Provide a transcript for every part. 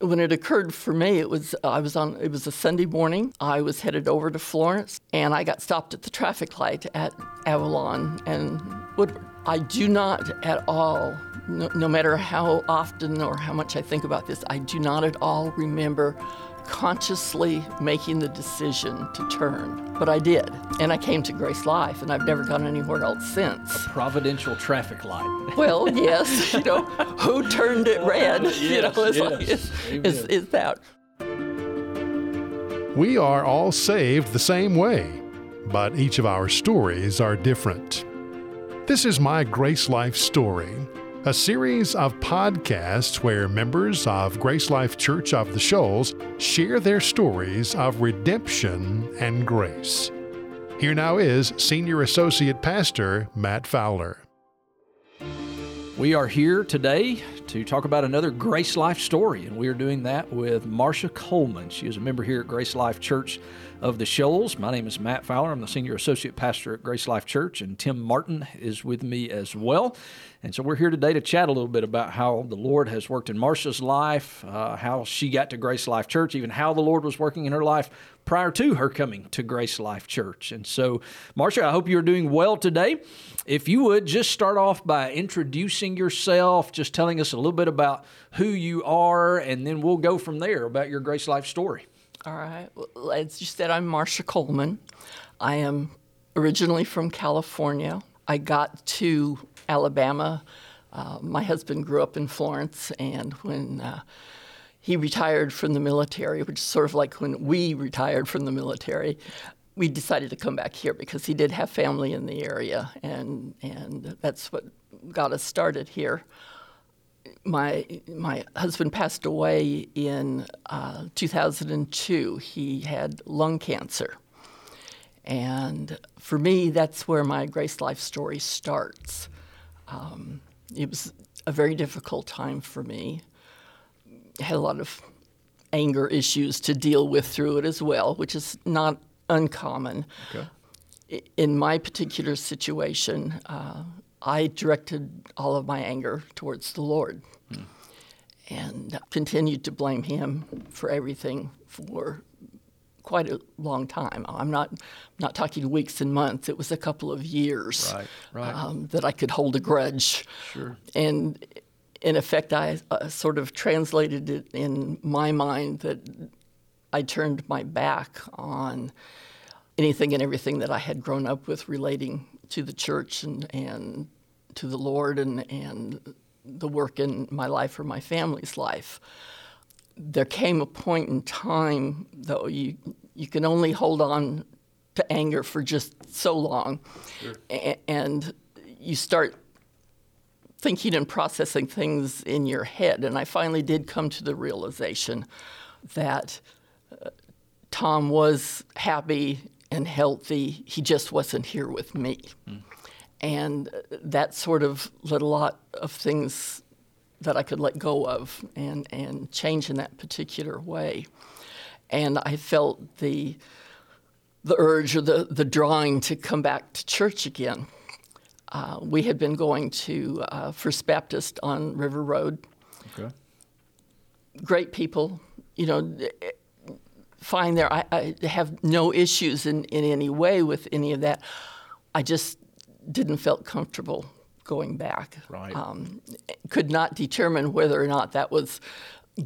When it occurred for me, it was I was on. It was a Sunday morning. I was headed over to Florence, and I got stopped at the traffic light at Avalon and Woodward. I do not at all, no, no matter how often or how much I think about this, I do not at all remember consciously making the decision to turn. But I did. And I came to Grace Life, and I've never gone anywhere else since. A providential traffic light. well, yes. You know, who turned it red? Yes, you know, it's yes. like, it's, it's, it's that. We are all saved the same way, but each of our stories are different. This is my Grace Life story, a series of podcasts where members of Grace Life Church of the Shoals share their stories of redemption and grace. Here now is Senior Associate Pastor Matt Fowler. We are here today to talk about another Grace Life story, and we are doing that with Marsha Coleman. She is a member here at Grace Life Church of the Shoals. My name is Matt Fowler. I'm the Senior Associate Pastor at Grace Life Church, and Tim Martin is with me as well. And so we're here today to chat a little bit about how the Lord has worked in Marsha's life, uh, how she got to Grace Life Church, even how the Lord was working in her life prior to her coming to Grace Life Church. And so, Marsha, I hope you're doing well today. If you would just start off by introducing yourself, just telling us a little bit about who you are, and then we'll go from there about your Grace Life story. All right. Well, as you said, I'm Marsha Coleman. I am originally from California. I got to Alabama. Uh, my husband grew up in Florence, and when uh, he retired from the military, which is sort of like when we retired from the military, we decided to come back here because he did have family in the area, and and that's what got us started here my my husband passed away in uh, 2002. He had lung cancer, and for me, that's where my Grace Life story starts. Um, it was a very difficult time for me. Had a lot of anger issues to deal with through it as well, which is not uncommon. Okay. In my particular situation, uh, I directed all of my anger towards the Lord and continued to blame Him for everything for quite a long time. I'm not not talking weeks and months. It was a couple of years Right, right. Um, that I could hold a grudge. Sure. And in effect, I uh, sort of translated it in my mind that I turned my back on anything and everything that I had grown up with relating to the church and, and to the Lord and, and the work in my life or my family's life. There came a point in time, though, you, you can only hold on to anger for just so long. A- and you start thinking and processing things in your head. And I finally did come to the realization that uh, Tom was happy and healthy. He just wasn't here with me. And uh, that sort of let a lot of things that I could let go of and, and change in that particular way. And I felt the, the urge or the, the drawing to come back to church again. Uh, we had been going to uh, First Baptist on River Road. Okay. Great people, you know, fine there. I, I have no issues in, in any way with any of that. I just didn't felt comfortable going back. Right. Um, could not determine whether or not that was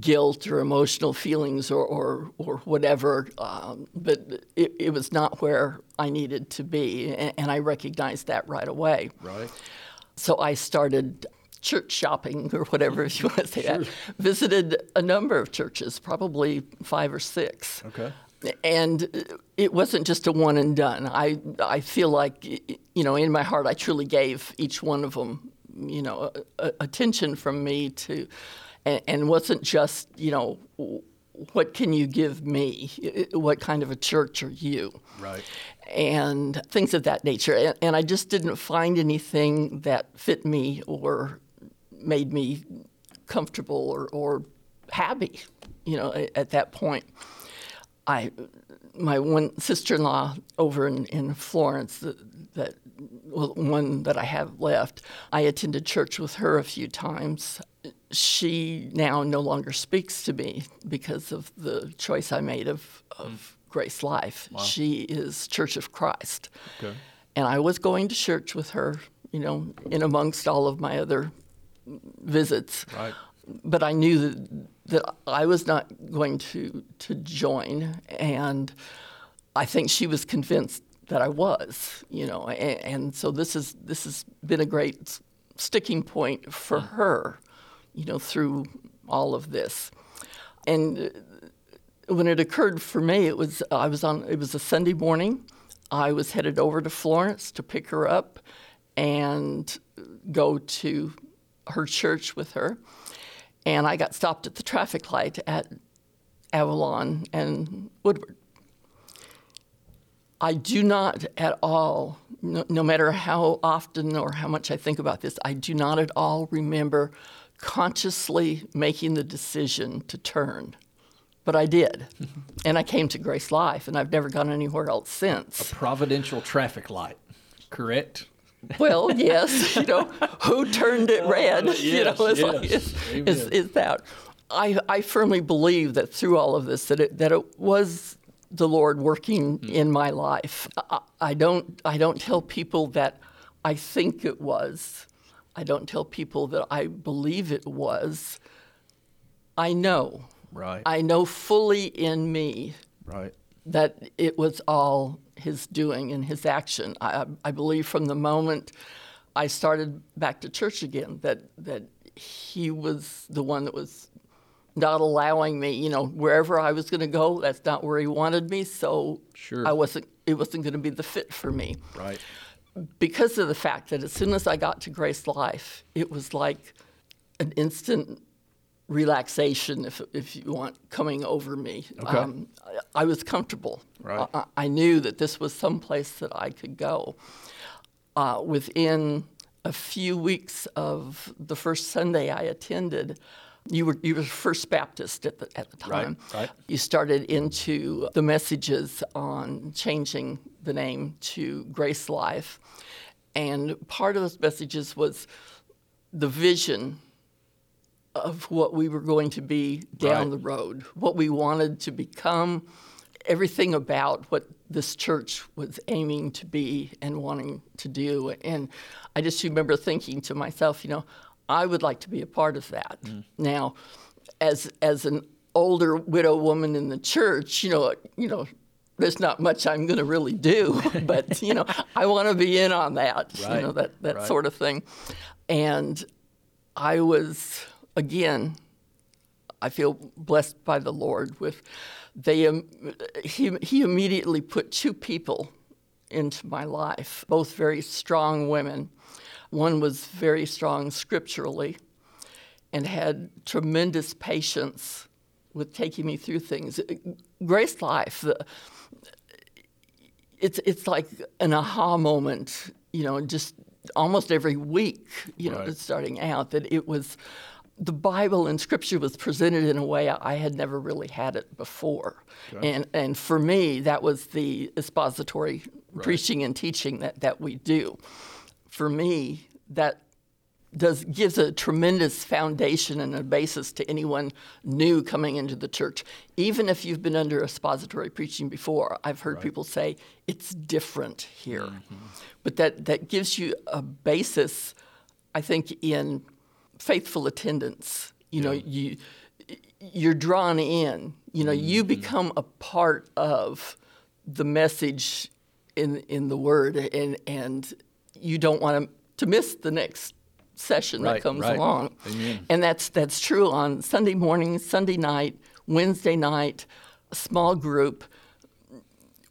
guilt or emotional feelings or, or, or whatever, um, but it, it was not where I needed to be, and, and I recognized that right away. Right. So I started church shopping or whatever if you want to say that. Visited a number of churches, probably five or six. Okay. And it wasn't just a one and done. I I feel like you know in my heart I truly gave each one of them you know a, a, attention from me to, and, and wasn't just you know what can you give me? What kind of a church are you? Right. and things of that nature. And, and I just didn't find anything that fit me or made me comfortable or, or happy, you know, at, at that point. I, my one sister-in-law over in, in Florence, that, that well, one that I have left, I attended church with her a few times. She now no longer speaks to me because of the choice I made of, of mm. Grace Life. She is Church of Christ. Okay. And I was going to church with her, you know, in amongst all of my other visits. Right. But I knew that, that I was not going to, to join. And I think she was convinced that I was, you know. And, and so this, is, this has been a great sticking point for her, you know, through all of this. And uh, when it occurred for me, it was I was on. It was a Sunday morning. I was headed over to Florence to pick her up and go to her church with her. And I got stopped at the traffic light at Avalon and Woodward. I do not at all, no, no, matter how often or how much I think about this, I do not at all remember consciously making the decision to turn. But I did. and I came to Grace Life, and I've never gone anywhere else since. A providential traffic light, correct? Well, yes, you know, who turned it oh, red? yes, you know, it's yes. like, is, Amen. is, is that. I, I firmly believe that through all of this, that it, that it was the Lord working mm-hmm. in my life. I, I don't I don't tell people that I think it was. I don't tell people that I believe it was. I know. Right. I know fully in me right. that it was all his doing and his action. I, I believe from the moment I started back to church again that that he was the one that was not allowing me, you know, wherever I was going to go, that's not where he wanted me. So Sure. I wasn't. It wasn't going to be the fit for me Right. Because of the fact that as soon as I got to Grace Life, it was like an instant relaxation, if, if you want, coming over me. Okay. I, I was comfortable. Right. I, I knew that this was some place that I could go. Uh, within a few weeks of the first Sunday I attended, you were you were First Baptist at the at the Right, time. right. You started into the messages on changing the name to Grace Life, and part of those messages was the vision of what we were going to be down Right. the road, what we wanted to become, everything about what this church was aiming to be and wanting to do. And I just remember thinking to myself, you know, I would like to be a part of that. Now, as as an older widow woman in the church, you know, you know, there's not much I'm going to really do, but you know, I want to be in on that, Right, you know, that that right. sort of thing. And I was again, I feel blessed by the Lord with they um, he he immediately put two people into my life, both very strong women. One was very strong scripturally and had tremendous patience with taking me through things. Grace Life, the, it's it's like an aha moment, you know, just almost every week, you know, Right. starting out that it was the Bible and Scripture was presented in a way I had never really had it before, and and for me that was the expository preaching and teaching that that we do. For me, that does gives a tremendous foundation and a basis to anyone new coming into the church. Even if you've been under expository preaching before, I've heard people say it's different here. Mm-hmm. But that that gives you a basis, I think, in faithful attendance. You know, you you're drawn in. You know, you mm-hmm. become a part of the message in in the word, and and you don't want to to miss the next session Right, that comes right. along. Amen. And that's that's true on Sunday morning, Sunday night, Wednesday night, small group.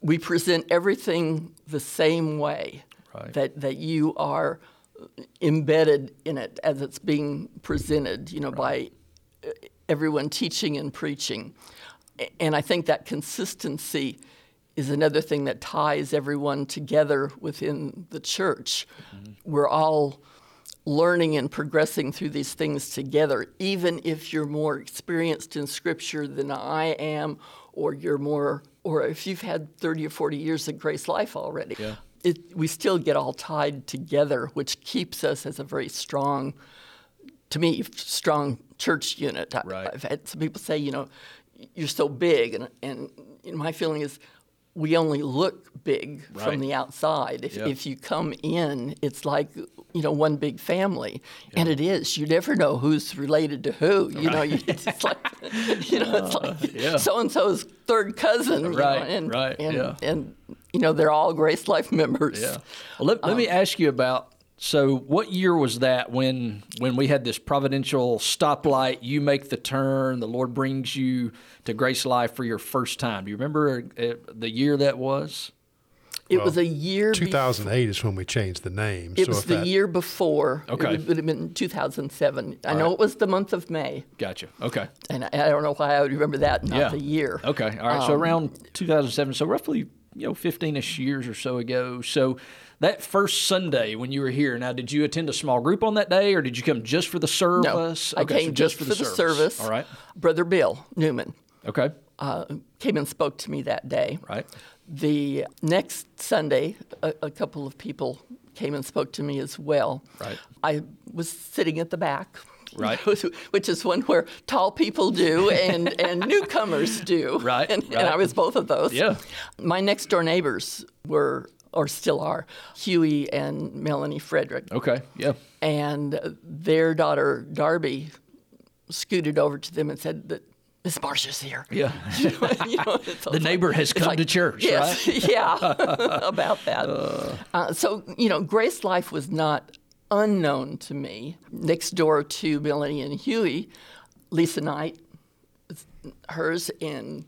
We present everything the same way. Right. That that you are embedded in it as it's being presented, you know, by uh, everyone teaching and preaching. And I think that consistency is another thing that ties everyone together within the church. Mm-hmm. We're all learning and progressing through these things together, even if you're more experienced in Scripture than I am, or you're more, or if you've had 30 or 40 years of Grace Life already. Yeah. It, we still get all tied together, which keeps us as a very strong to me, strong church unit. I- Right. I've had some people say, you know, you're so big, and and my feeling is. We only look big Right. from the outside. If, Yeah. if you come in, it's like you know one big family, and it is. You never know who's related to who. You know, you, it's like you know, it's uh, like so and so's third cousin. you know, Right, and, right, and, yeah. and you know they're all Grace Life members. Yeah. Well, let, let me um, ask you about. So, what year was that when when we had this providential stoplight? You make the turn. The Lord brings you to Grace Life for your first time. Do you remember uh, the year that was? It was a year. bef- 2008 is when we changed the name. It so was the that, year before. Okay. It would have been 2007. I know right. it was the month of May, Gotcha. Okay. and I, I don't know why I would remember that, not Yeah. the year. Okay. All right. so around 2007. So roughly, you know, 15ish years or so ago. So that first Sunday when you were here, now did you attend a small group on that day, or did you come just for the service? No, service? I Okay, so came just for the, service. All right. Brother Bill Newman Okay. uh, came and spoke to me that day. Right. The next Sunday, a, a couple of people came and spoke to me as well. Right. I was sitting at the back. Right. Which is one where tall people do and, and newcomers do. Right, And, right. and I was both of those. Yeah. My next door neighbors were, or still are, Huey and Melanie Frederick. Okay. Yeah. And their daughter, Darby, scooted over to them and said that Miss Marsha's here. Yeah. You know, it's The neighbor has come to church, yes, yeah, about that. Uh, so you know, Grace Life was not unknown to me. Next door to Melanie and Huey, Lisa Knight, hers, in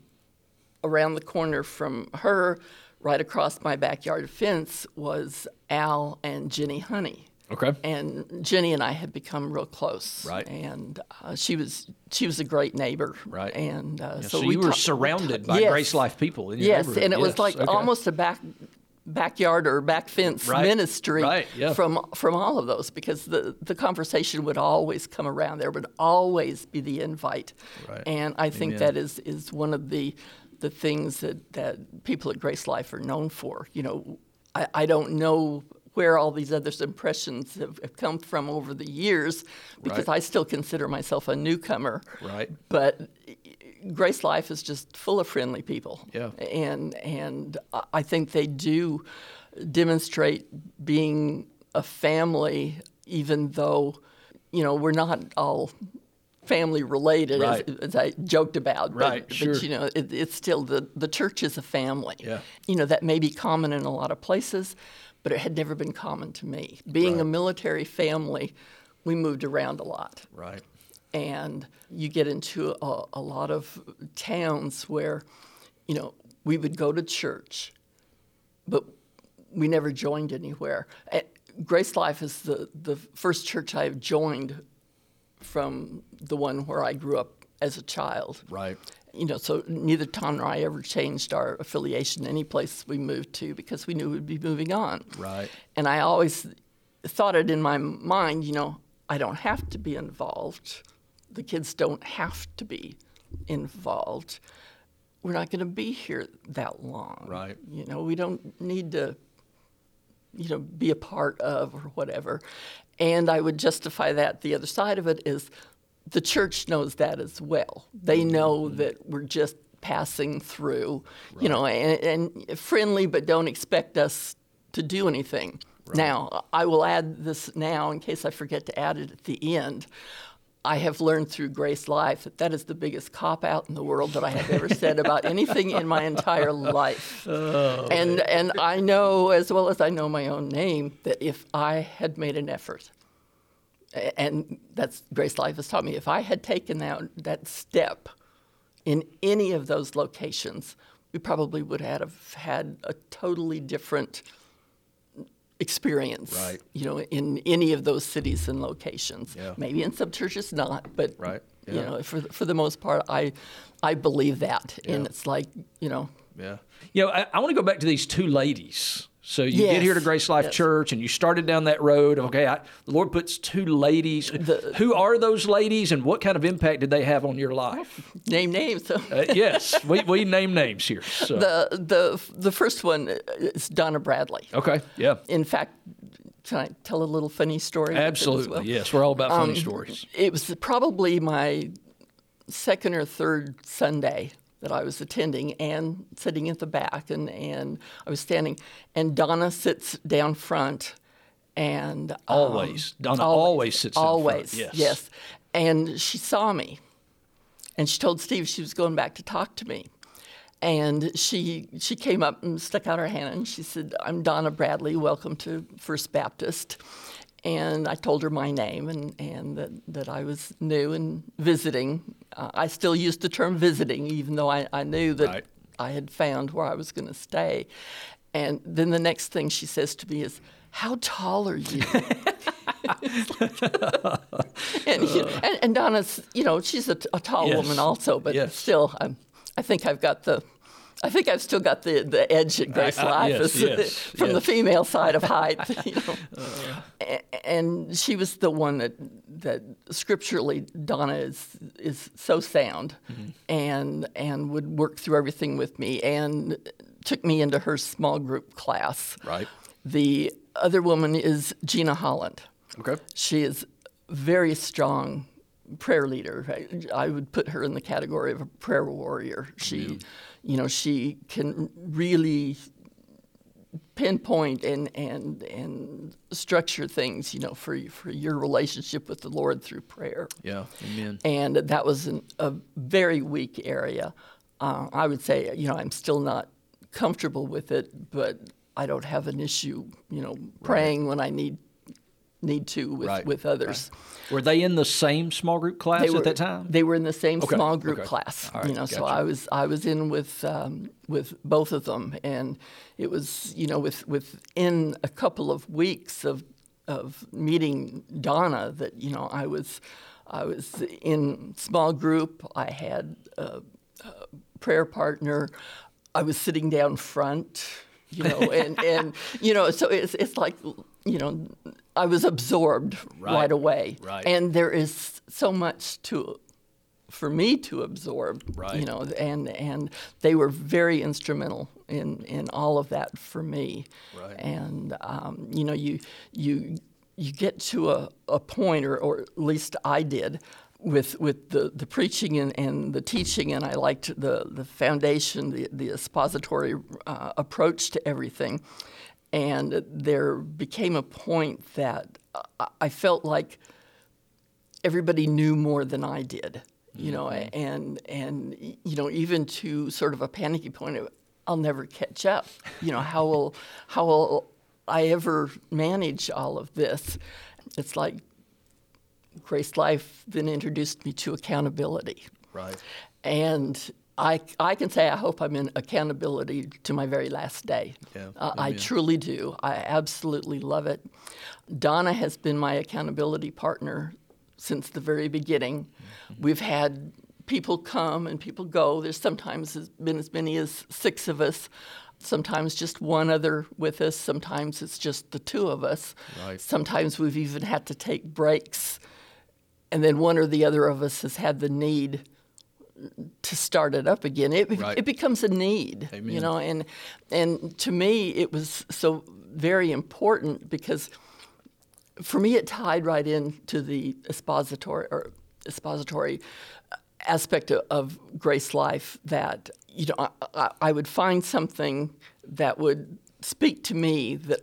around the corner from her, right across my backyard fence, was Al and Jenny Honey. Okay. And Jenny and I had become real close. Right. And uh, she was she was a great neighbor. Right. And uh, So, so, we were ta- surrounded by yes. Grace Life people Yes, and it was Yes, like okay. almost a back backyard or back fence Right, ministry right, yeah. from from all of those because the the conversation would always come around. There would always be the invite, Right. and I think Amen. that is is one of the the things that that people at Grace Life are known for. You know, I, I don't know. Where all these other impressions have, have come from over the years, because Right. I still consider myself a newcomer. Right. But eh, Grace Life is just full of friendly people. Yeah. And and I- I think they do demonstrate being a family, even though, you know, we're not all family related, Right. as, as I joked about. But, Right, sure. But you know, it, it's still the the church is a family. Yeah. You know that may be common in a lot of places, but it had never been common to me. Being a military family, we moved around a lot Right. and you get into a, a lot of towns where, you know, we would go to church, but we never joined anywhere. Grace Life is the, the first church I've joined from the one where I grew up as a child. Right. You know, so neither Tom nor I ever changed our affiliation any place we moved to because we knew we'd be moving on. Right. And I always thought it in my mind, you know, I don't have to be involved. The kids don't have to be involved. We're not going to be here that long. Right. You know, we don't need to, you know, be a part of or whatever. And I would justify that. The other side of it is the church knows that as well. They mm-hmm. know mm-hmm. that we're just passing through, you know, and, and friendly, but don't expect us to do anything. Now, I will add this now in case I forget to add it at the end. I have learned through Grace Life that that is the biggest cop out in the world that I have ever said about anything in my entire life. Oh, and and I know as well as I know my own name that if I had made an effort, and that's Grace Life has taught me, if I had taken that that step in any of those locations, we probably would have had a totally different experience. Right. You know, in any of those cities and locations. Yeah. Maybe in some churches not, but Right. you know, for for the most part, I I believe that, and it's like you know, Yeah. You know, I, I want to go back to these two ladies. So you get here to Grace Life yes. Church, and you started down that road. Okay, I, the Lord puts two ladies. Who are those ladies, and what kind of impact did they have on your life? name names. Uh, yes, we, we name names here. So. the the the first one is Donna Bradley. okay, yeah, In fact, can I tell a little funny story? with it as Absolutely. well? Yes, we're all about funny Um, stories. It was probably my second or third Sunday that I was attending and sitting at the back, and, and I was standing, and Donna sits down front, and um, Always. Donna always sits in front. always, Yes. yes, and she saw me, and she told Steve she was going back to talk to me. And she she came up and stuck out her hand and she said, "I'm Donna Bradley. Welcome to First Baptist." And I told her my name and, and that, that I was new and visiting. Uh, I still used the term visiting, even though I, I knew that Right. I had found where I was going to stay. And then the next thing she says to me is, How tall are you? and, you- and, and Donna's, you know, she's a, a tall Yes. woman also, but Yes. still, I'm, I think I've got the, I think I've still got the, the edge at Grace I- Life yes, yes, from the female side of height. You know. A- and she was the one that that scripturally Donna is is so sound, Mm-hmm. and and would work through everything with me and took me into her small group class. Right. The other woman is Gina Holland. Okay. She is very strong prayer leader. I, I would put her in the category of a prayer warrior. She, you know, she can really pinpoint and and and structure things, you know, for for your relationship with the Lord through prayer. Yeah. Amen. And that was an, a very weak area. Uh, I would say, you know, I'm still not comfortable with it, but I don't have an issue, you know, praying when I need need to with, Right, with others. Were they in the same small group class were at that time? They were in the same Okay, small group okay. class. Right, you know, so. I was I was in with um, with both of them, and it was you know with within a couple of weeks of of meeting Donna that you know I was I was in small group. I had a, a prayer partner. I was sitting down front. You know, and, and you know, so it's it's like you know, I was absorbed Right, right away. right. And there is so much to for me to absorb Right. you know and and they were very instrumental in in all of that for me Right. and um, you know you you you get to a, a point or, or at least I did with with the, the preaching and, and the teaching and I liked the the foundation the the expository uh, approach to everything and there became a point that I- felt like everybody knew more than I did, you know, mm-hmm. and and you know even to sort of a panicky point of I'll never catch up. You know, how will how will I ever manage all of this? It's like Grace Life then introduced me to accountability. Right. And I, I can say I hope I'm in accountability to my very last day. Yeah, Uh, I truly do. I absolutely love it. Donna has been my accountability partner since the very beginning. Mm-hmm. We've had people come and people go. There's sometimes been as many as six of us. Sometimes just one other with us. Sometimes it's just the two of us. Right. Sometimes we've even had to take breaks, and then one or the other of us has had the need to start it up again. It, Right. it becomes a need, you know. And and to me, it was so very important because for me, it tied right into the expository or expository aspect of, of Grace Life that you know I, I would find something that would speak to me that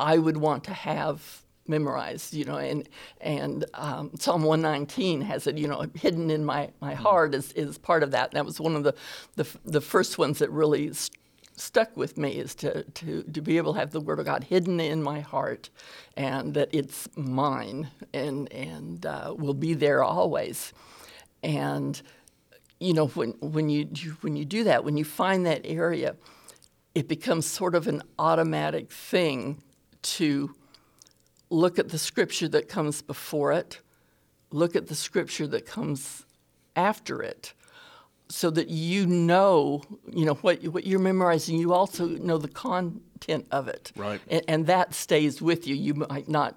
I would want to have memorized, you know, and and um, Psalm 119 has it, you know, hidden in my, my heart is, is part of that. And that was one of the the, the first ones that really st- stuck with me is to, to to be able to have the Word of God hidden in my heart, and that it's mine and and uh, will be there always. And you know when when you you- when you do that, when you find that area, it becomes sort of an automatic thing to look at the scripture that comes before it, look at the scripture that comes after it, so that you know, you know what what you're memorizing. You also know the content of it, Right. and, and that stays with you. You might not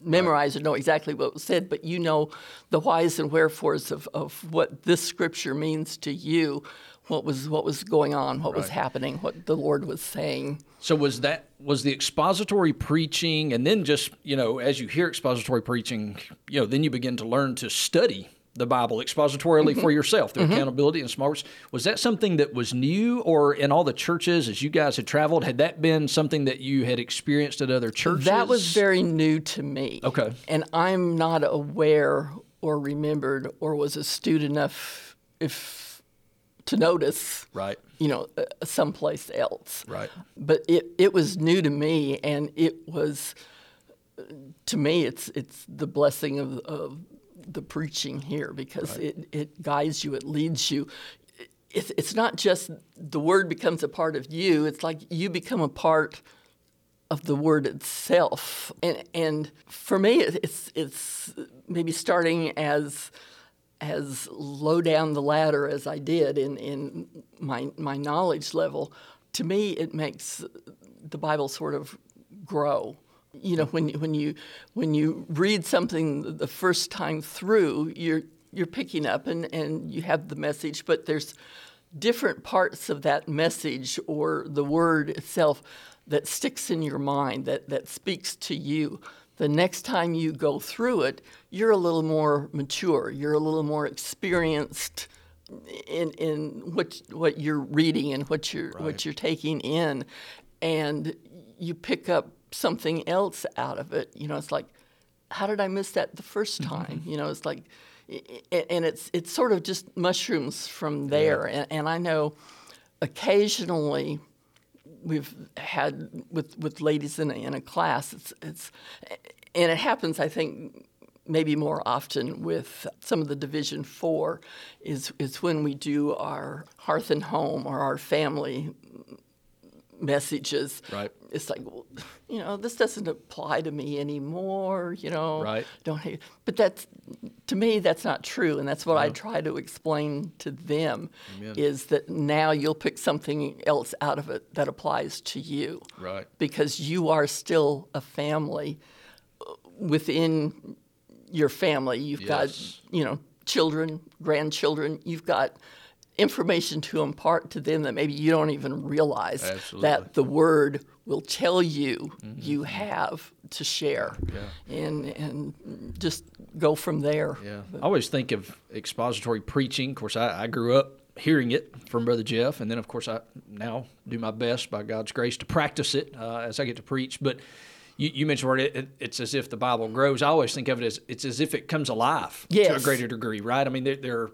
memorize or know exactly what was said, but you know the whys and wherefores of, of what this scripture means to you, what was what was going on, what was happening, what the Lord was saying. So was that was the expository preaching, and then just you know as you hear expository preaching, you know then you begin to learn to study the Bible expositorily for mm-hmm. yourself through mm-hmm. accountability and smart words. Was that something that was new, or in all the churches as you guys had traveled, had that been something that you had experienced at other churches? That was very new to me. Okay. And I'm not aware or remembered or was astute enough if to notice, right, you know, uh, someplace else. right, But it, it was new to me, and it was to me it's it's the blessing of, of the preaching here because it, it guides you, it leads you. It's, it's not just the word becomes a part of you, it's like you become a part of the word itself. And, and for me, it's, it's maybe starting as as low down the ladder as I did in, in my, my knowledge level, to me, it makes the Bible sort of grow. You know, when, when, you, when you read something the first time through, you're, you're picking up and, and you have the message, but there's different parts of that message or the word itself that sticks in your mind, that, that speaks to you. The next time you go through it, you're a little more mature, you're a little more experienced in, in what, what you're reading and what you're, what you're taking in. And you pick up something else out of it. You know, it's like, how did I miss that the first time? You know, it's like, and it's it's sort of just mushrooms from there. And, and I know occasionally we've had with with ladies in a, in a class. It's it's and it happens. I think maybe more often with some of the Division Four is is when we do our hearth and home or our family messages. Right. It's like, well, you know, this doesn't apply to me anymore. You know, Right. Don't hate. But that's to me, that's not true, and that's what I try to explain to them. Is that now you'll pick something else out of it that applies to you, right, because you are still a family uh, within your family. You've Yes. got, you know, children, grandchildren. You've got information to impart to them that maybe you don't even realize Absolutely. that the word will tell you you have to share Yeah. and and just go from there Yeah. I always think of expository preaching. Of course, I, I grew up hearing it from Brother Jeff, and then, of course, I now do my best by God's grace to practice it uh, as I get to preach. But you, you mentioned where it, it, it's as if the Bible grows. I always think of it as it's as if it comes alive to a greater degree, right? I mean, there, there are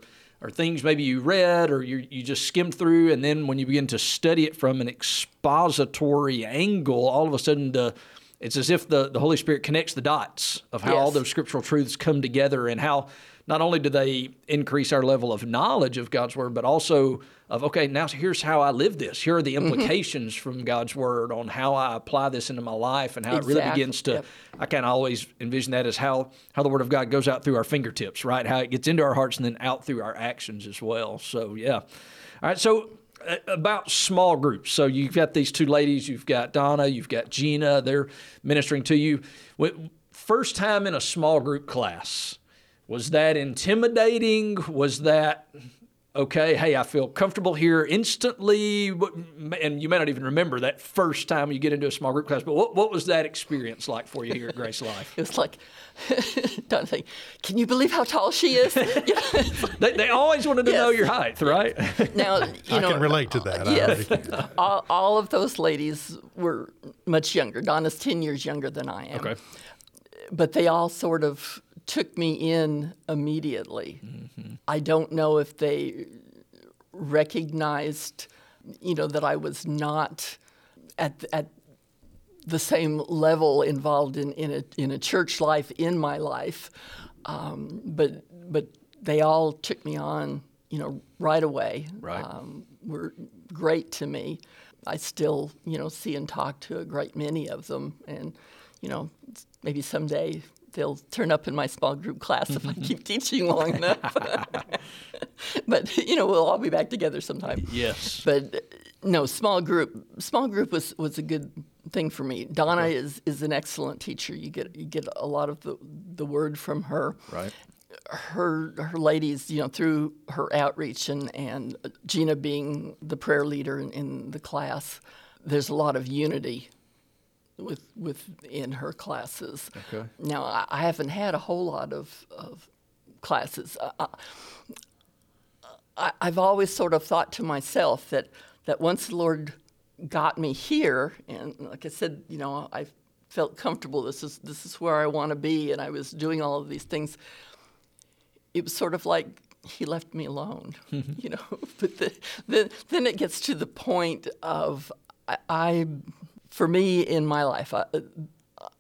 things maybe you read or you, you just skimmed through, and then when you begin to study it from an expository angle, all of a sudden the it's as if the, the Holy Spirit connects the dots of how all those scriptural truths come together and how not only do they increase our level of knowledge of God's word, but also of okay, now here's how I live this. Here are the Mm-hmm. implications from God's word on how I apply this into my life and how it really begins to. Yep. I kind of always envision that as how how the word of God goes out through our fingertips, right? How it gets into our hearts and then out through our actions as well. So yeah, all right. So uh, about small groups. So you've got these two ladies. You've got Donna. You've got Gina. They're ministering to you. First time in a small group class. Was that intimidating? Was that okay? Hey, I feel comfortable here instantly. And you may not even remember that first time you get into a small group class, but what, what was that experience like for you here at Grace Life? it was like don't think can you believe how tall she is You know, it's like- They, they always wanted to know your height, right? now you know, I can relate to that. I yes. all, all of those ladies were much younger donna's 10 years younger than i am okay. but they all sort of took me in immediately. Mm-hmm. I don't know if they recognized, you know, that I was not at at the same level involved in, in a in a church life in my life, um, but but they all took me on, you know, right away. Right. Um, were great to me. I still, you know, see and talk to a great many of them, and you know, maybe someday they'll turn up in my small group class if I keep teaching long enough. but you know, we'll all be back together sometime. Yes. But uh, no, small group. Small group was was a good thing for me. Donna okay. is is an excellent teacher. You get you get a lot of the the word from her. Right. Her her ladies, you know, through her outreach and and Gina being the prayer leader in, in the class, there's a lot of unity with within her classes. Okay. Now I, I haven't had a whole lot of of classes. I, I, I've always sort of thought to myself that that once the Lord got me here, and like I said, you know, I felt comfortable. This is this is where I want to be, and I was doing all of these things. It was sort of like he left me alone, you know. but the, the, then it gets to the point of I, I, for me in my life, I,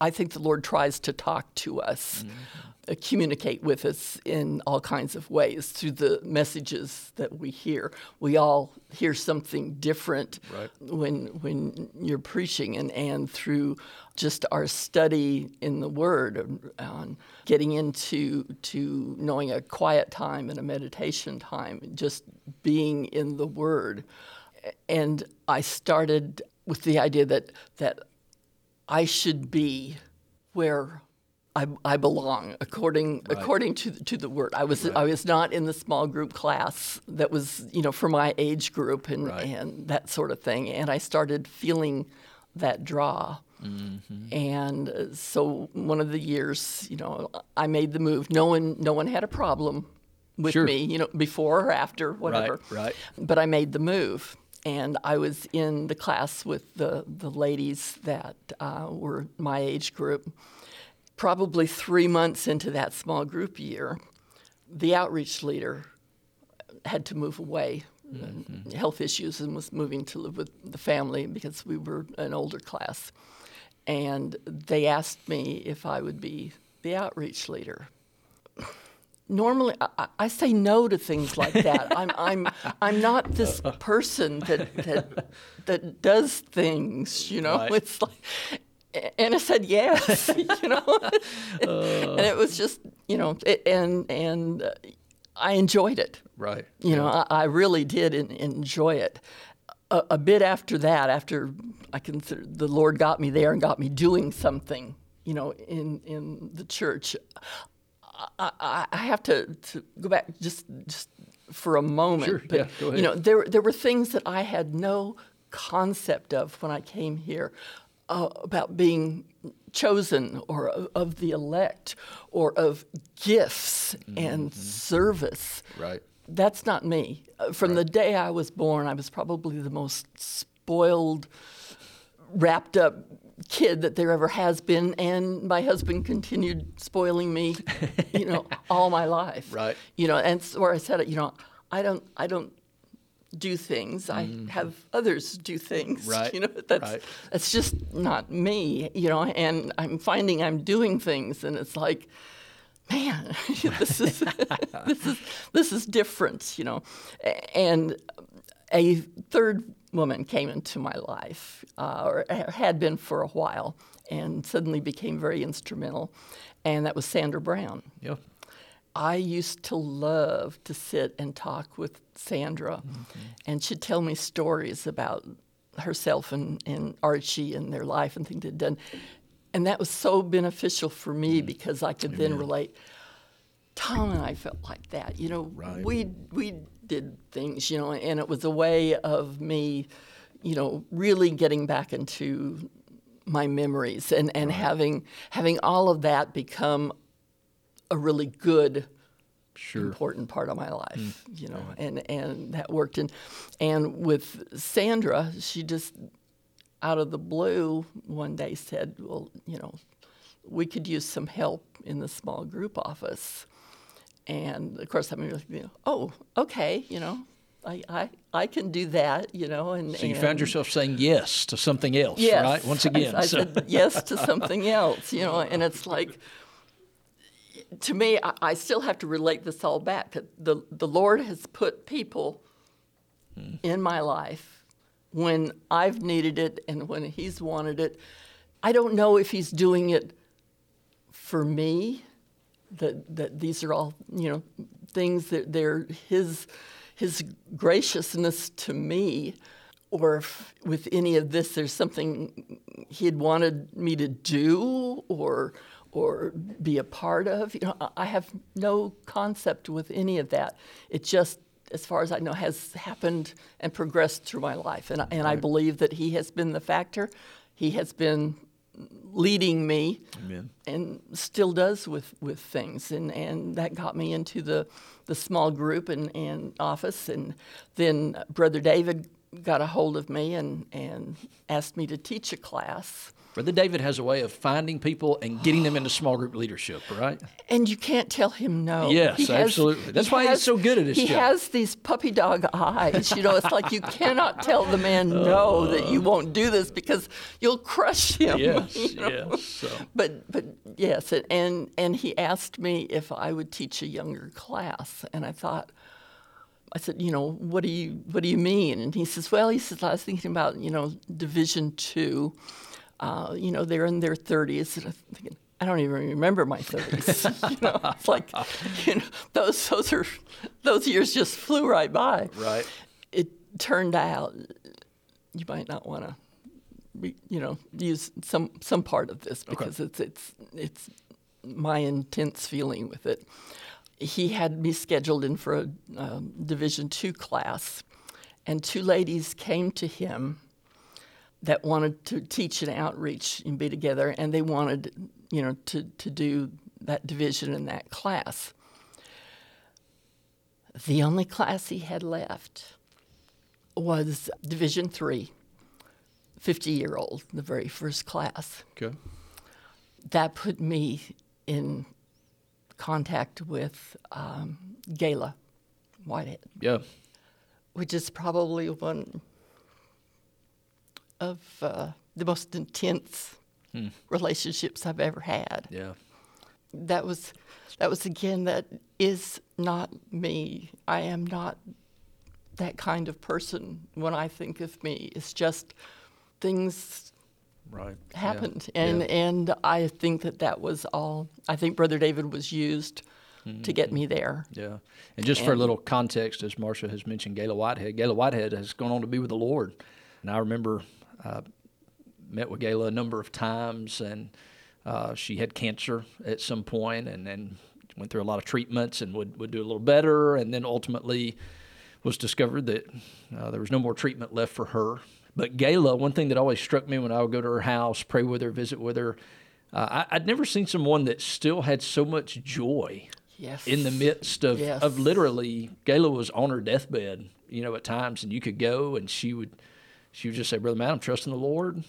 I think the Lord tries to talk to us. Mm-hmm uh, communicate with us in all kinds of ways through the messages that we hear. We all hear something different right. when when you're preaching, and, and through just our study in the Word, on getting into to knowing a quiet time and a meditation time, just being in the Word. And I started with the idea that that I should be where I, I belong according right. according to to the word. I was right. I was not in the small group class that was you know for my age group and right. and that sort of thing. And I started feeling that draw. Mm-hmm. And uh, so one of the years, you know, I made the move. No one no one had a problem with sure. me, you know, before or after, whatever. Right, right. But I made the move and I was in the class with the, the ladies that uh, were my age group probably three months into that small group year, the outreach leader had to move away, mm-hmm. health issues, and was moving to live with the family because we were an older class. And they asked me if I would be the outreach leader. Normally, I, I say no to things like that. I'm, I'm, I'm not this person that, that, that does things, you know. Right. It's like, and I said yes, you know, uh, and it was just you know, it, and and uh, I enjoyed it. Right. You yeah. know, I, I, really did in, enjoy it. A, a, bit after that, after I consider the Lord got me there and got me doing something, you know, in in the church. I, I, have to, to go back just just for a moment. Sure. But, yeah, go ahead. You know, there there were things that I had no concept of when I came here uh, about being chosen or of the elect or of gifts mm-hmm. and service. Right. That's not me. Uh, from right. the day I was born, I was probably the most spoiled, wrapped up kid that there ever has been, and my husband continued spoiling me, you know, all my life. Right. You know, and so where I said it, you know, I don't, I don't do things. Mm-hmm. I have others do things. Right. You know, that's right. that's just not me. You know, and I'm finding I'm doing things, and it's like, man, this is this is this is different. You know, and a third woman came into my life, uh, or had been for a while, and suddenly became very instrumental, and that was Sandra Brown. Yeah. I used to love to sit and talk with Sandra, mm-hmm. and she'd tell me stories about herself and, and Archie and their life and things they'd done. And that was so beneficial for me mm-hmm. because I could Amen. then relate. Tom and I felt like that. You know, right. we we did things, you know, and it was a way of me, you know, really getting back into my memories and, and right. having having all of that become a really good sure. important part of my life, mm. you know, yeah. and and that worked. And and with Sandra, she just out of the blue one day said, "Well, you know, we could use some help in the small group office." And of course, I'm like, you know, "Oh, okay, you know." I, I, I can do that, you know. And so you and found yourself saying yes to something else, yes, right? Once again, I, I said yes to something else, you know. And it's like, to me, I, I, still have to relate this all back. The, the Lord has put people hmm. in my life when I've needed it and when He's wanted it. I don't know if He's doing it for me, that, that these are all, you know, things that they're His, his graciousness to me, or if with any of this there's something he had wanted me to do or or be a part of. You know, I have no concept with any of that. It just, as far as I know, has happened and progressed through my life, and and I believe that he has been the factor. He has been leading me Amen. and still does with, with things and, and that got me into the, the small group and, and office and then brother david got a hold of me and, and asked me to teach a class Brother David has a way of finding people and getting them into small group leadership, right? and you can't tell him no. Yes, absolutely. That's he why he's so good at his he job. He has these puppy dog eyes. You know, it's like you cannot tell the man oh, no that you won't do this because you'll crush him. Yes, you know? yes. So, But but yes, and and he asked me if I would teach a younger class, and I thought. I said, you know, what do you what do you mean? And he says, well, he says I was thinking about you know Division two, uh, you know, they're in their thirties, and I'm thinking. I don't even remember my 30s. you know, it's like, you know, those those are those years just flew right by. right. It turned out you might not want to you know, use some some part of this because it's it's it's my intense feeling with it. He had me scheduled in for a um, Division two class, and two ladies came to him that wanted to teach and outreach and be together, and they wanted, you know, to to do that division in that class. The only class he had left was Division three. 50 year old, the very first class. Okay. That put me in contact with um, Gayla Whitehead, Yeah. which is probably one of uh, the most intense relationships I've ever had. Yeah. That was, that was again, that is not me. I am not that kind of person when I think of me. It's just things Right. Yeah. happened and Yeah. and I think that that was all I think brother David was used to get me there Yeah. And just for a little context, as Marsha has mentioned, Gayla Whitehead, Gayla Whitehead has gone on to be with the Lord. And I remember uh, met with Gayla a number of times, and uh, she had cancer at some point and then went through a lot of treatments and would, would do a little better, and then ultimately was discovered that uh, there was no more treatment left for her. But Gayla, one thing that always struck me when I would go to her house, pray with her, visit with her, uh, I, I'd never seen someone that still had so much joy yes in the midst of, Yes. of literally Gayla was on her deathbed, you know, at times and you could go and she would she would just say, Brother Matt, I'm trusting the Lord.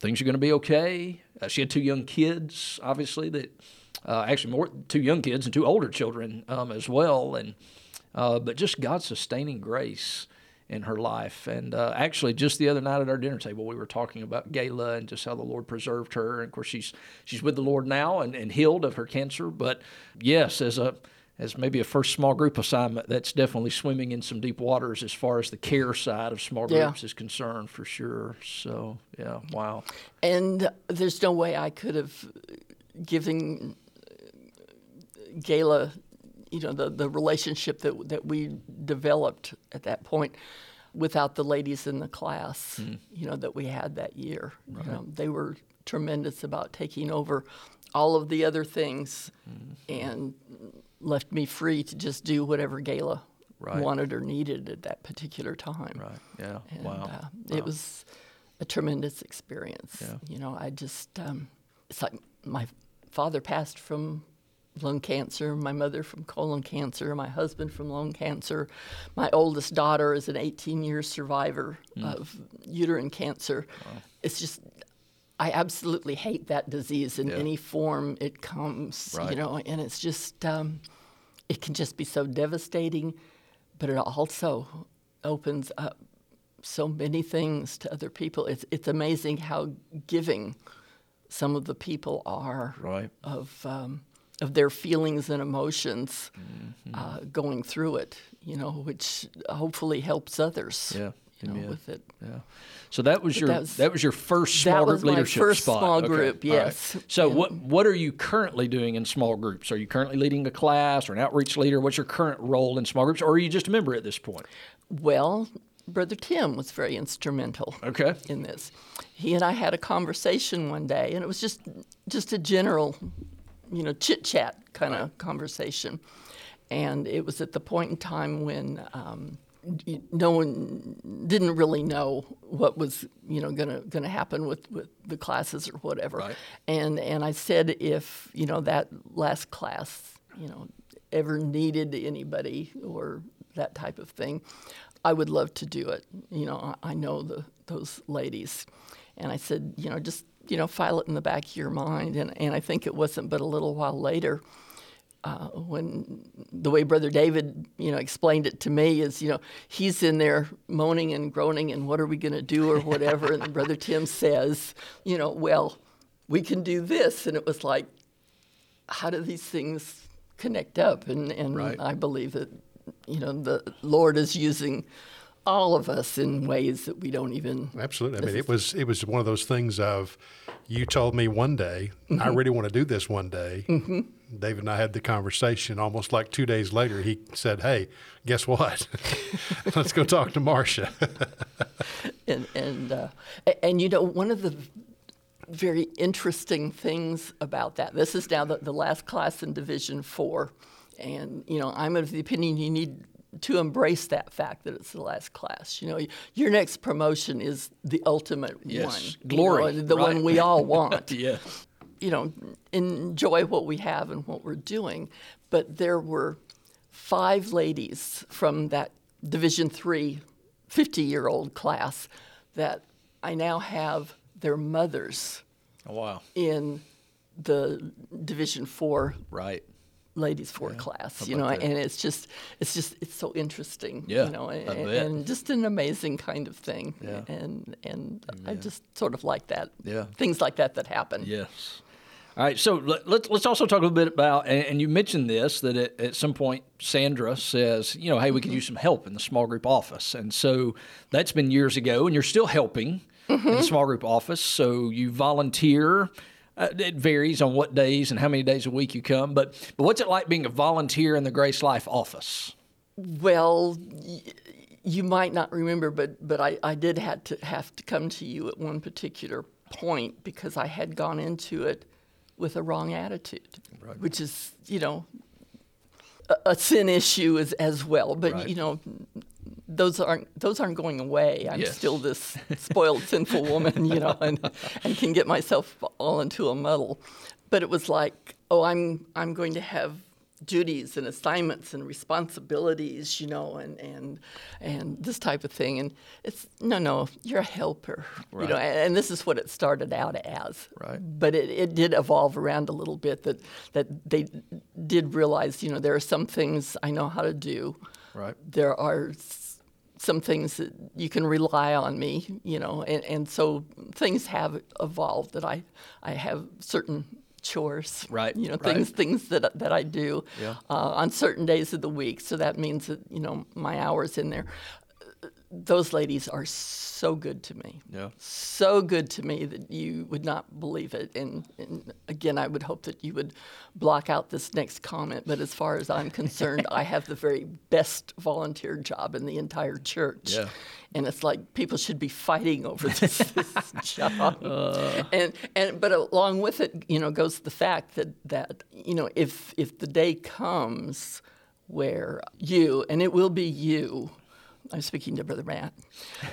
Things are gonna be okay. Uh, she had two young kids, obviously, that uh, actually more two young kids and two older children um, as well. And uh, but just God's sustaining grace in her life. And uh, actually, just the other night at our dinner table, we were talking about Gayla and just how the Lord preserved her. And of course, she's she's with the Lord now and, and healed of her cancer. But yes, as a as maybe a first small group assignment, that's definitely swimming in some deep waters as far as the care side of small Yeah. groups is concerned, for sure. So yeah, wow, and there's no way I could have given Gayla you know the, the relationship that that we developed at that point without the ladies in the class you know that we had that year you know, they were tremendous about taking over all of the other things and left me free to just do whatever Gayla Right. wanted or needed at that particular time right, yeah, and, wow. uh, It was a tremendous experience. Yeah. You know, I just, um, it's like my father passed from lung cancer, my mother from colon cancer, my husband from lung cancer. My oldest daughter is an 18 year survivor Hmm. of uterine cancer. It's just, I absolutely hate that disease in Yeah. any form it comes, Right. you know, and it's just, um, it can just be so devastating, but it also opens up so many things to other people. It's it's amazing how giving some of the people are Right. of um, of their feelings and emotions Mm-hmm. uh, going through it. You know, which hopefully helps others. Yeah, You know, amen. with it. Yeah. So that was your that that was- was, your first that small was group leadership first spot. small Okay, group, all right. yes. So And- what what are you currently doing in small groups? Are you currently leading a class or an outreach leader? What's your current role in small groups, or are you just a member at this point? Well, Brother Tim was very instrumental Okay. in this. He and I had a conversation one day, and it was just just a general, you know, chit chat kind of conversation. And it was at the point in time when um, no one didn't really know what was, you know, gonna gonna happen with, with the classes or whatever. Right. And and I said if you know that last class, you know, ever needed anybody or that type of thing, I would love to do it. You know, I I know the those ladies, and I said, you know, just you know, file it in the back of your mind. And and I think it wasn't but a little while later. Uh, when the way Brother David, you know, explained it to me is, you know, he's in there moaning and groaning, and what are we going to do or whatever, and Brother Tim says, you know, well, we can do this, and it was like, how do these things connect up? And and Right. I believe that, you know, the Lord is using all of us in ways that we don't even. Absolutely. I mean, it was it was one of those things of you told me one day, I really want to do this one day. Mm-hmm. David and I had the conversation. Almost like two days later, he said, "Hey, guess what? Let's go talk to Marsha." and and uh, and you know one of the very interesting things about that this is now the, the last class in division four and you know i'm of the opinion you need to embrace that fact that it's the last class you know your next promotion is the ultimate Yes. one you Glory, know, the right. one we all want Yeah. you know, enjoy what we have and what we're doing. But there were five ladies from that Division Three 50 year old class that I now have their mothers Oh, wow. in the Division Four Right. Ladies four class you know that? and it's just it's just it's so interesting Yeah, you know and, and just an amazing kind of thing Yeah. and and i just sort of like that Yeah. things like that that happen Yes. All right. So let, let's let's also talk a little bit about, and, and you mentioned this that at, at some point Sandra says, you know, hey, we could mm-hmm. use some help in the small group office, and so that's been years ago, and you're still helping in the mm-hmm. small group office. So you volunteer. Uh, it varies on what days and how many days a week you come, but but what's it like being a volunteer in the Grace Life office? Well, y- you might not remember, but but I, I did had to have to come to you at one particular point because I had gone into it with a wrong attitude, which is you know a, a sin issue as as well. But Right. you know those aren't those aren't going away. I'm Yes. still this spoiled, sinful woman, you know, and and can get myself all into a muddle. But it was like, oh, I'm I'm going to have duties and assignments and responsibilities, you know, and and and this type of thing. And it's no, no, you're a helper, you know. And, and this is what it started out as. Right. But it, it did evolve around a little bit. That that they did realize, you know, there are some things I know how to do Right. there are some things that you can rely on me, you know, and, and so things have evolved that I, I have certain chores, Right, You know, right. things things that that I do Yeah. uh, on certain days of the week. So that means that you know my hours in there. Those ladies are so good to me Yeah. so good to me that you would not believe it. And, and again, I would hope that you would block out this next comment. But as far as I'm concerned, I have the very best volunteer job in the entire church. Yeah. And it's like people should be fighting over this, this job. Uh. and and but along with it, you know, goes the fact that that you know if if the day comes where you and it will be you. I'm speaking to Brother Matt.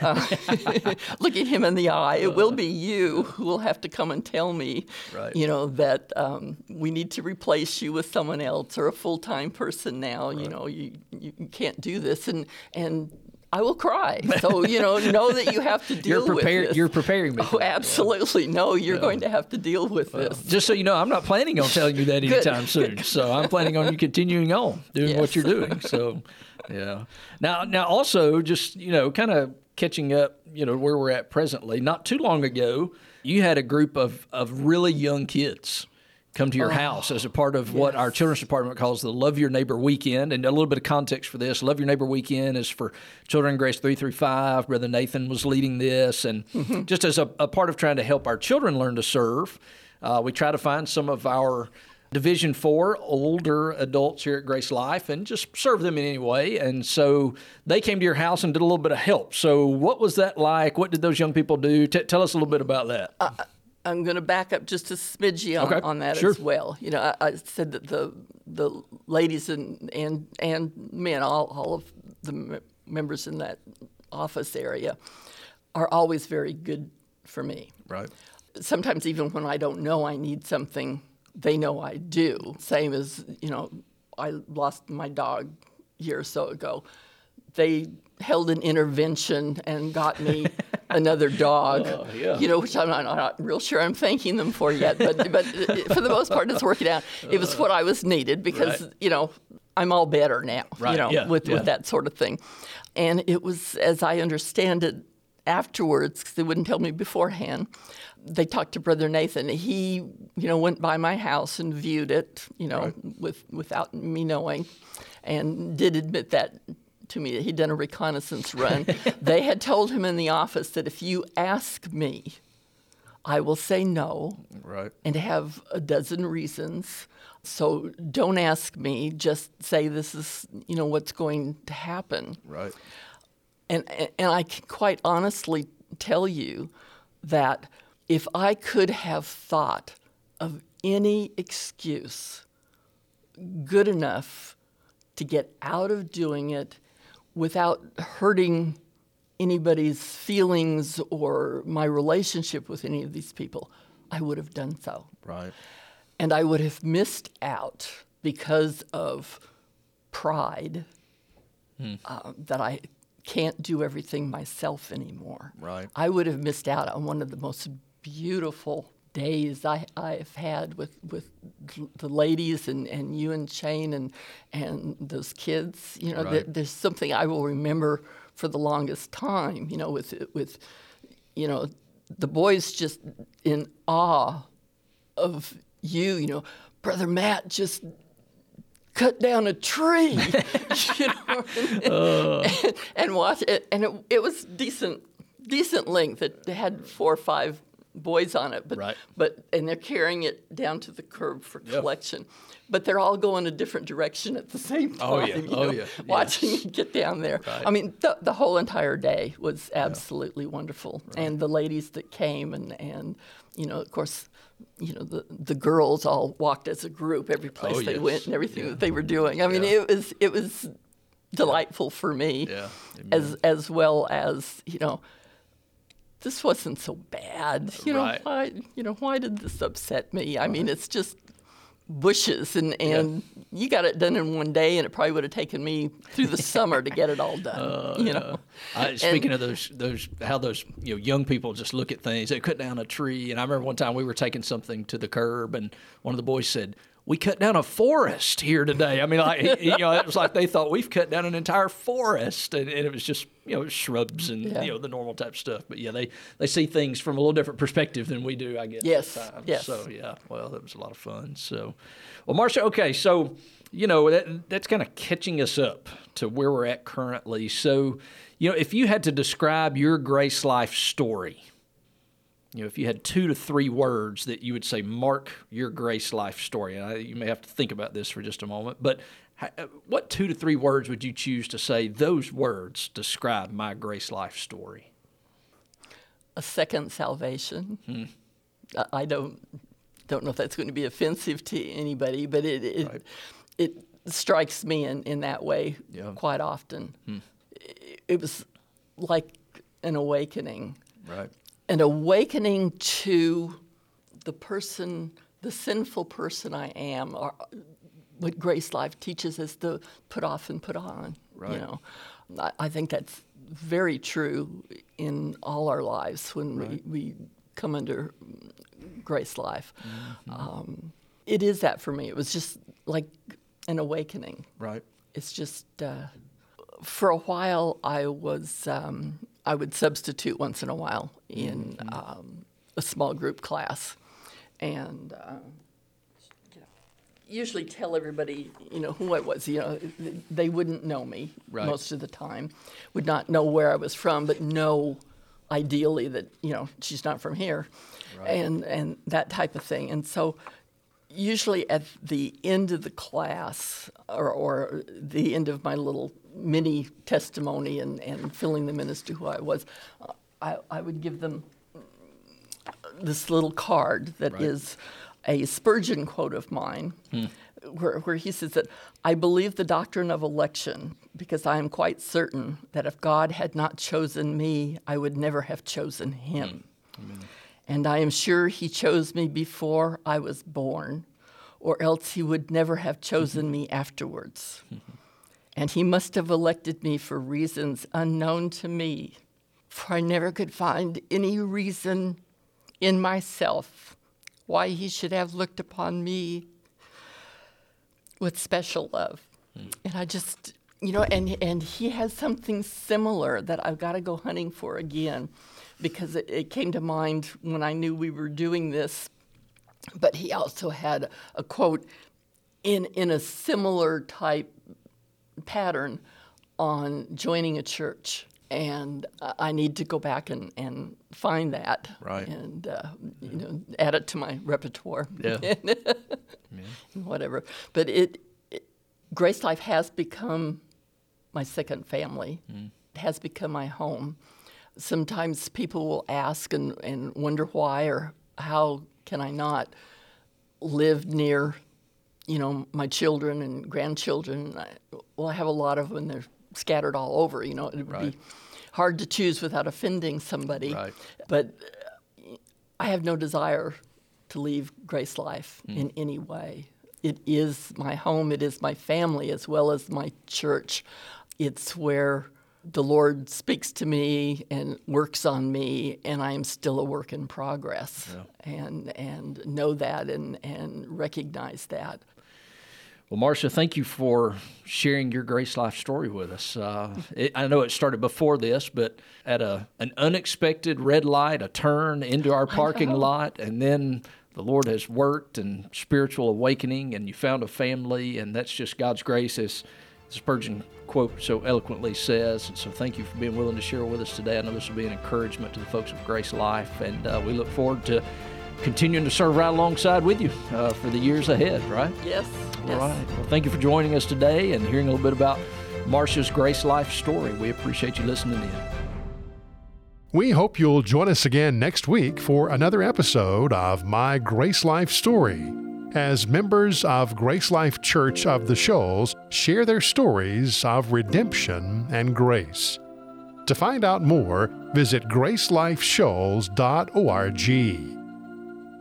Uh, look at him in the eye. It will be you who will have to come and tell me, Right. you know, that um, we need to replace you with someone else or a full-time person now. You know, you, you can't do this, and and I will cry. So you know, know that you have to deal with this. You're prepared. with this. You're preparing me. Oh, absolutely. No, you're going to have to deal with this. Just so you know, I'm not planning on telling you that anytime soon. So I'm planning on you continuing on doing what you're doing. So, yeah. Now, now also just you know, kind of catching up, you know, where we're at presently. Not too long ago, you had a group of of really young kids come to your house as a part of what our children's department calls the Love Your Neighbor Weekend. And a little bit of context for this: Love Your Neighbor Weekend is for Children Grace three through five. Brother Nathan was leading this, and just as a, a part of trying to help our children learn to serve, uh, we try to find some of our Division Four, older adults here at Grace Life, and just serve them in any way. And so they came to your house and did a little bit of help. So what was that like? What did those young people do? T- tell us a little bit about that. Uh, I'm going to back up just a smidgy on, Okay, on that sure. as well. You know, I, I said that the the ladies and and and men, all all of the m- members in that office area, are always very good for me. right. Sometimes even when I don't know I need something, they know I do. Same as you know, I lost my dog a year or so ago. They held an intervention and got me another dog. Oh, yeah. You know, which I'm not, I'm not real sure I'm thanking them for yet, but but for the most part, it's working out. It was what I was needed because Right. you know I'm all better now. Right, You know, yeah, with yeah. with that sort of thing, and it was as I understand it afterwards because they wouldn't tell me beforehand. They talked to Brother Nathan. He, you know, went by my house and viewed it, you know, with without me knowing, and did admit that to me that he'd done a reconnaissance run. they had told him in the office that if you ask me, I will say no Right. and have a dozen reasons. So don't ask me. Just say this is, you know, what's going to happen. Right. And and I can quite honestly tell you that if I could have thought of any excuse good enough to get out of doing it without hurting anybody's feelings or my relationship with any of these people, I would have done so. Right. And I would have missed out because of pride uh, that I can't do everything myself anymore. Right. I would have missed out on one of the most beautiful days I, I've had with, with the ladies and, and you and Shane and, and those kids. You know, Right. there, there's something I will remember for the longest time, you know, with, with, you know, the boys just in awe of you, you know, Brother Matt just cut down a tree, you know, and, and watch it. And it, it was decent, decent length. It had four or five boys on it, but Right. but and they're carrying it down to the curb for Yeah. collection. But they're all going a different direction at the same time. Oh, yeah. you Oh, know, yeah. Watching it get down there. Right. I mean, the, the whole entire day was absolutely wonderful, and the ladies that came and and you know, of course, you know, the the girls all walked as a group every oh, place Oh, they yes. went and everything Yeah. that they were doing. I mean, Yeah. it was it was delightful for me, Yeah. as as well as you know. This wasn't so bad, you know. Right. Why, you know, why did this upset me? I mean, it's just bushes, and and you got it done in one day, and it probably would have taken me through the summer to get it all done. Oh, you know. I, speaking of those, those how those you know young people just look at things. They cut down a tree, and I remember one time we were taking something to the curb, and one of the boys said, "We cut down a forest here today." I mean, like you know, it was like they thought we've cut down an entire forest, and, and it was just you know shrubs and Yeah. you know the normal type stuff. But yeah, they they see things from a little different perspective than we do, I guess. Yes, yes. So yeah, well, that was a lot of fun. So, well, Marsha, okay, so you know that that's kind of catching us up to where we're at currently. So, you know, if you had to describe your Grace Life story, you know, if you had two to three words that you would say mark your Grace Life story, and I, you may have to think about this for just a moment, but uh, what two to three words would you choose to say? Those words describe my Grace Life story. a second salvation. Hmm. I- don't don't know if that's going to be offensive to anybody, but it it, Right. it strikes me in, in that way Yeah. Hmm. quite often. It, it was like an awakening, Right. An awakening to the person, the sinful person I am, or what Grace Life teaches us to put off and put on. Right. You know, I, I think that's very true in all our lives when we, we come under Grace Life. Um, it is that for me. It was just like an awakening. Right. It's just uh, for a while I was um, I would substitute once in a while in um, a small group class, and uh, usually tell everybody you know who I was. You know they wouldn't know me Right. most of the time, would not know where I was from, but know ideally that you know she's not from here, and and that type of thing. And so usually at the end of the class or, or the end of my little mini testimony and, and filling them in as to who I was, I, I would give them this little card that Right. is a Spurgeon quote of mine, hmm. where, where he says that I believe the doctrine of election because I am quite certain that if God had not chosen me, I would never have chosen him. Hmm. And I am sure he chose me before I was born, or else he would never have chosen mm-hmm. me afterwards. And he must have elected me for reasons unknown to me, for I never could find any reason in myself why he should have looked upon me with special love. Hmm. And I just, you know, and, and he has something similar that I've got to go hunting for again because it, it came to mind when I knew we were doing this. But he also had a quote in, in a similar type pattern on joining a church. And uh, I need to go back and, and find that Right. and uh, you know add it to my repertoire Yeah. and whatever. But it, it Grace Life has become my second family. It has become my home. Sometimes people will ask and, and wonder why or how can I not live near, you know, my children and grandchildren. I, well, I have a lot of them. They're scattered all over. You know, it would Right. be hard to choose without offending somebody. Right. But uh, I have no desire to leave Grace Life in any way. It is my home, it is my family, as well as my church. It's where the Lord speaks to me and works on me, and I am still a work in progress. And, and know that and, and recognize that. Well, Marsha, thank you for sharing your Grace Life story with us. Uh, it, I know it started before this, but at a an unexpected red light, a turn into our parking lot, and then the Lord has worked and spiritual awakening, and you found a family, and that's just God's grace, as Spurgeon quote so eloquently says. And so, thank you for being willing to share with us today. I know this will be an encouragement to the folks of Grace Life, and uh, we look forward to continuing to serve right alongside with you uh, for the years ahead. Right. Yes. yes. All right. Well, thank you for joining us today and hearing a little bit about Marsha's Grace Life story. We appreciate you listening in. We hope you'll join us again next week for another episode of My Grace Life Story as members of Grace Life Church of the Shoals share their stories of redemption and grace. To find out more, visit gracelifeshoals.org.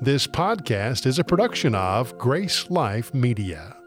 This podcast is a production of Grace Life Media.